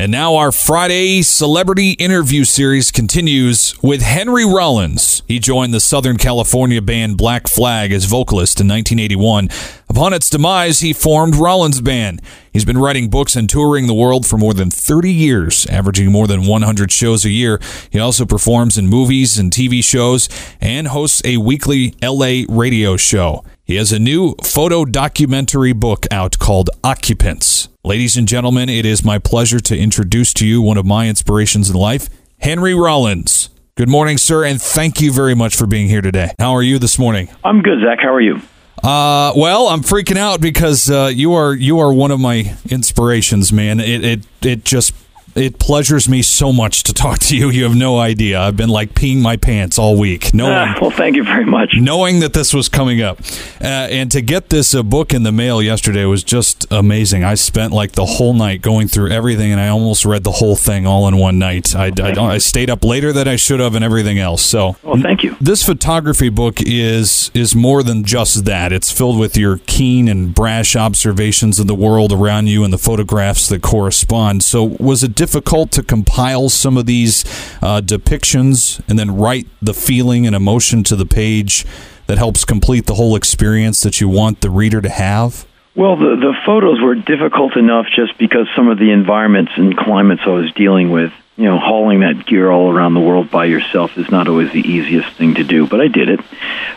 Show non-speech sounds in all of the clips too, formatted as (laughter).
And now our Friday celebrity interview series continues with Henry Rollins. He joined the Southern California band Black Flag as vocalist in 1981. Upon its demise, he formed Rollins Band. He's been writing books and touring the world for more than 30 years, averaging more than 100 shows a year. He also performs in movies and TV shows and hosts a weekly LA radio show. He has a new photo documentary book out called Occupants. Ladies and gentlemen, it is my pleasure to introduce to you one of my inspirations in life, Henry Rollins. Good morning, sir, and thank you very much for being here today. How are you this morning? I'm good, Zach. How are you? Uh, well, I'm freaking out because uh, you are you are one of my inspirations, man. It it it just it pleasures me so much to talk to you. You have no idea. I've been like peeing my pants all week. (laughs) Knowing, uh, well, thank you very much. Knowing that this was coming up, uh, and to get this uh, book in the mail yesterday was just amazing. I spent like the whole night going through everything, and I almost read the whole thing all in one night. I, I, I stayed up later than I should have, and everything else. So, well, thank you. This photography book is is more than just that. It's filled with your keen and brash observations of the world around you and the photographs that correspond. So, was it difficult to compile some of these uh, depictions and then write the feeling and emotion to the page that helps complete the whole experience that you want the reader to have? Well, the, the photos were difficult enough just because some of the environments and climates I was dealing with. You know, hauling that gear all around the world by yourself is not always the easiest thing to do, but I did it.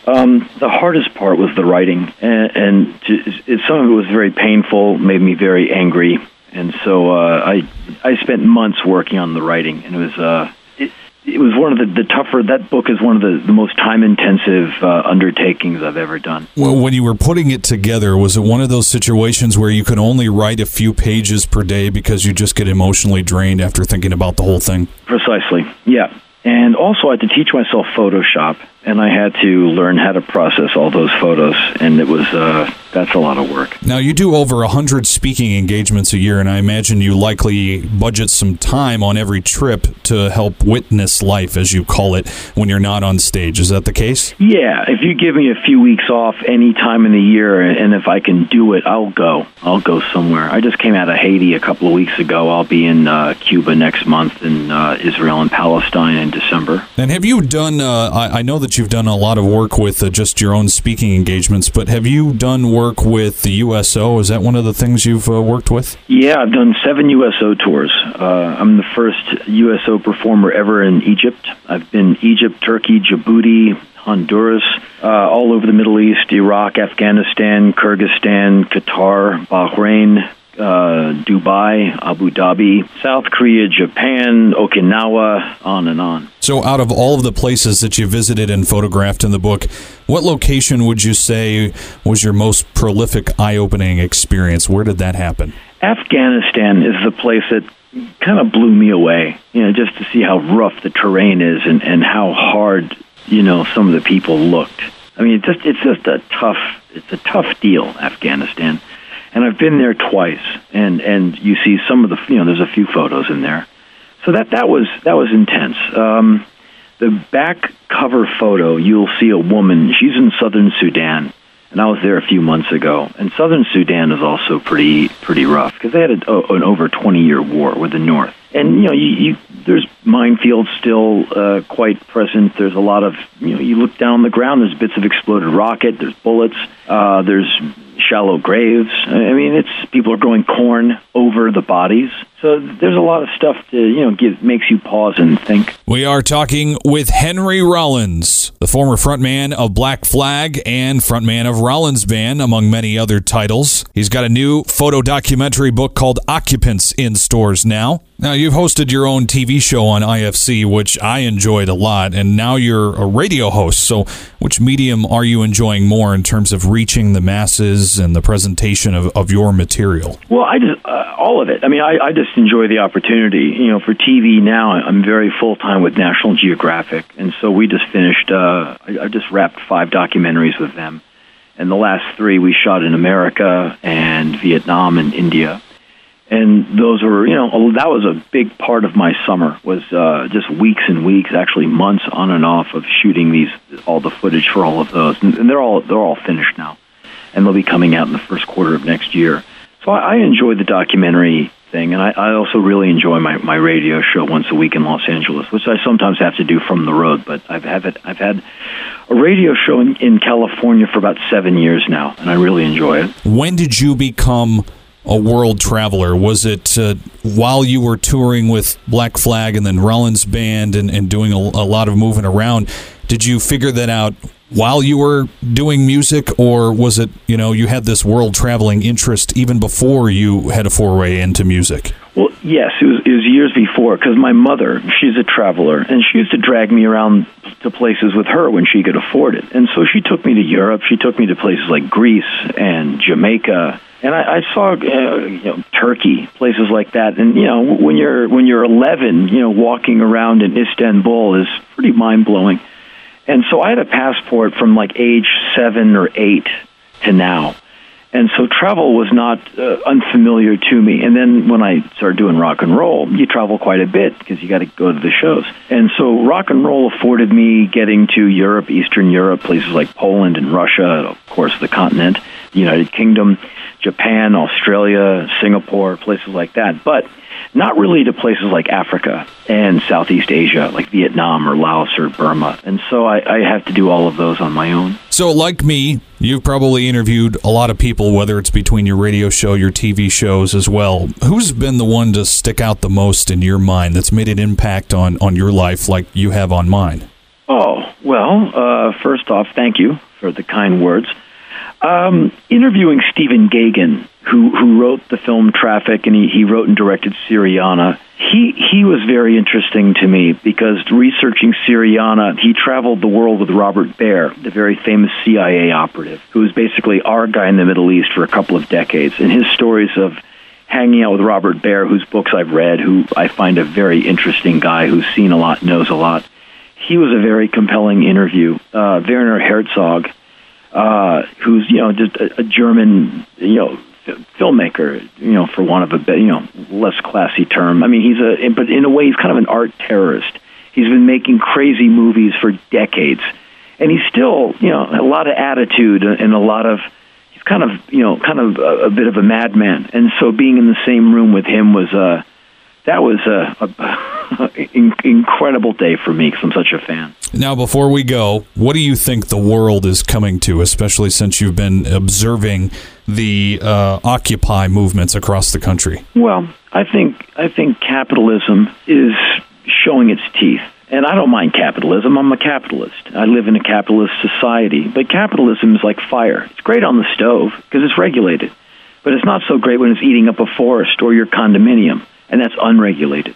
Um, the hardest part was the writing, and, and to, it, some of it was very painful, made me very angry, and so uh, I I spent months working on the writing, and it was uh, it, it was one of the, the tougher. That book is one of the, the most time intensive uh, undertakings I've ever done. Well, when you were putting it together, was it one of those situations where you could only write a few pages per day because you just get emotionally drained after thinking about the whole thing? Precisely. Yeah. And also, I had to teach myself Photoshop, and I had to learn how to process all those photos, and it was uh, that's a lot of work. Now you do over a hundred speaking engagements a year, and I imagine you likely budget some time on every trip to help witness life, as you call it, when you're not on stage. Is that the case? Yeah. If you give me a few weeks off any time in the year, and if I can do it, I'll go. I'll go somewhere. I just came out of Haiti a couple of weeks ago. I'll be in uh, Cuba next month, and uh, Israel and Palestine in December. And have you done? Uh, I, I, know that you've done a lot of work with uh, just your own speaking engagements, but have you done work with the USO? Is that one of the things you've uh, worked with? Yeah, I've done seven USO tours. Uh, I'm the first USO performer ever in Egypt. I've been Egypt, Turkey, Djibouti, Honduras, uh, all over the Middle East, Iraq, Afghanistan, Kyrgyzstan, Qatar, Bahrain, uh, Dubai, Abu Dhabi, South Korea, Japan, Okinawa, on and on. So, out of all of the places that you visited and photographed in the book, what location would you say was your most prolific, eye opening experience? Where did that happen? Afghanistan is the place that kind of blew me away, you know, just to see how rough the terrain is and, and how hard, you know, some of the people looked. I mean, it's just, it's just a tough, it's a tough deal, Afghanistan and I've been there twice, and and you see some of the you know there's a few photos in there, so that that was that was intense. Um, the back cover photo, you'll see a woman. She's in southern Sudan, and I was there a few months ago. And southern Sudan is also pretty pretty rough because they had a, an over 20 year war with the North. And you know, you, you there's minefields still uh, quite present. There's a lot of you know, you look down the ground. There's bits of exploded rocket. There's bullets. Uh, there's shallow graves. I mean, it's people are growing corn over the bodies. So there's a lot of stuff to you know give makes you pause and think. We are talking with Henry Rollins, the former frontman of Black Flag and frontman of Rollins Band, among many other titles. He's got a new photo documentary book called Occupants in stores now. Now, you've hosted your own TV show on IFC, which I enjoyed a lot, and now you're a radio host. So, which medium are you enjoying more in terms of reaching the masses and the presentation of, of your material? Well, I just, uh, all of it. I mean, I, I just enjoy the opportunity. You know, for TV now, I'm very full time with National Geographic, and so we just finished, uh, I, just wrapped five documentaries with them. And the last three we shot in America and Vietnam and India and those were you know that was a big part of my summer was uh, just weeks and weeks actually months on and off of shooting these all the footage for all of those and, they're all they're all finished now and they'll be coming out in the first quarter of next year so I enjoy the documentary thing. And I, I also really enjoy my, my radio show once a week in Los Angeles, which I sometimes have to do from the road. But I've have it, I've had a radio show in, in California for about seven years now, and I really enjoy it. When did you become a world traveler? Was it uh, while you were touring with Black Flag and then Rollins Band and, and doing a, a lot of moving around? Did you figure that out while you were doing music, or was it, you know, you had this world traveling interest even before you had a foray into music? Well, yes, it was, it was years before because my mother, she's a traveler, and she used to drag me around to places with her when she could afford it. And so she took me to Europe. She took me to places like Greece and Jamaica and I, I saw uh, you know Turkey, places like that. And you know when you're when you're 11, you know walking around in Istanbul is pretty mind blowing. And so I had a passport from like age seven or eight to now. And so travel was not uh, unfamiliar to me. And then when I started doing rock and roll, you travel quite a bit because you got to go to the shows. And so rock and roll afforded me getting to Europe, Eastern Europe, places like Poland and Russia, of course, the continent, the United Kingdom, Japan, Australia, Singapore, places like that. But not really to places like Africa and Southeast Asia, like Vietnam or Laos or Burma. And so I, I have to do all of those on my own. So, like me, you've probably interviewed a lot of people, whether it's between your radio show, your TV shows as well. Who's been the one to stick out the most in your mind that's made an impact on, on your life like you have on mine? Oh, well, uh, first off, thank you for the kind words. Um, interviewing Stephen Gaghan, who who wrote the film Traffic, and he, he wrote and directed Syriana. He he was very interesting to me because researching Syriana, he traveled the world with Robert Baer, the very famous CIA operative, who was basically our guy in the Middle East for a couple of decades, and his stories of hanging out with Robert Baer, whose books I've read, who I find a very interesting guy who's seen a lot, knows a lot. He was a very compelling interview. Uh, Werner Herzog uh, who's you know just a, a German you know filmmaker, you know, for want of a you know less classy term. I mean, he's a but in a way he's kind of an art terrorist. He's been making crazy movies for decades, and he's still you know a lot of attitude and a lot of he's kind of you know kind of a, a bit of a madman. And so being in the same room with him was uh that was a, a (laughs) incredible day for me because I'm such a fan. Now, before we go, what do you think the world is coming to, especially since you've been observing the uh, Occupy movements across the country? Well, I think I think capitalism is showing its teeth. And I don't mind capitalism. I'm a capitalist. I live in a capitalist society. But capitalism is like fire. It's great on the stove because it's regulated. But it's not so great when it's eating up a forest or your condominium and that's unregulated.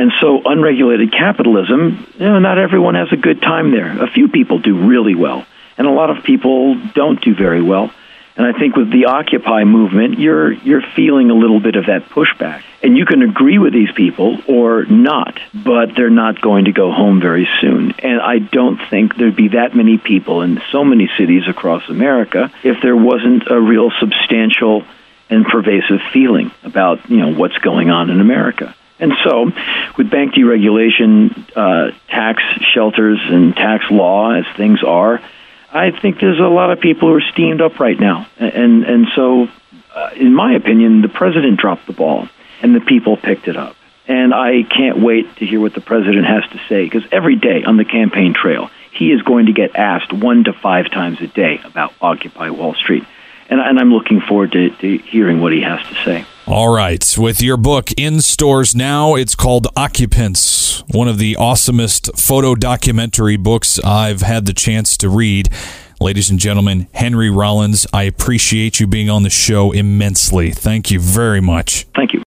And so, unregulated capitalism, you know, not everyone has a good time there. A few people do really well, and a lot of people don't do very well. And I think with the Occupy movement, you're you're feeling a little bit of that pushback. And you can agree with these people or not, but they're not going to go home very soon. And I don't think there'd be that many people in so many cities across America if there wasn't a real substantial and pervasive feeling about you know what's going on in America. And so, with bank deregulation, uh, tax shelters, and tax law as things are, I think there's a lot of people who are steamed up right now. And and so, uh, in my opinion, the president dropped the ball, and the people picked it up. And I can't wait to hear what the president has to say because every day on the campaign trail, he is going to get asked one to five times a day about Occupy Wall Street and, and I'm looking forward to, to hearing what he has to say. All right. With your book in stores now, it's called Occupants, one of the awesomest photo documentary books I've had the chance to read. Ladies and gentlemen, Henry Rollins, I appreciate you being on the show immensely. Thank you very much. Thank you.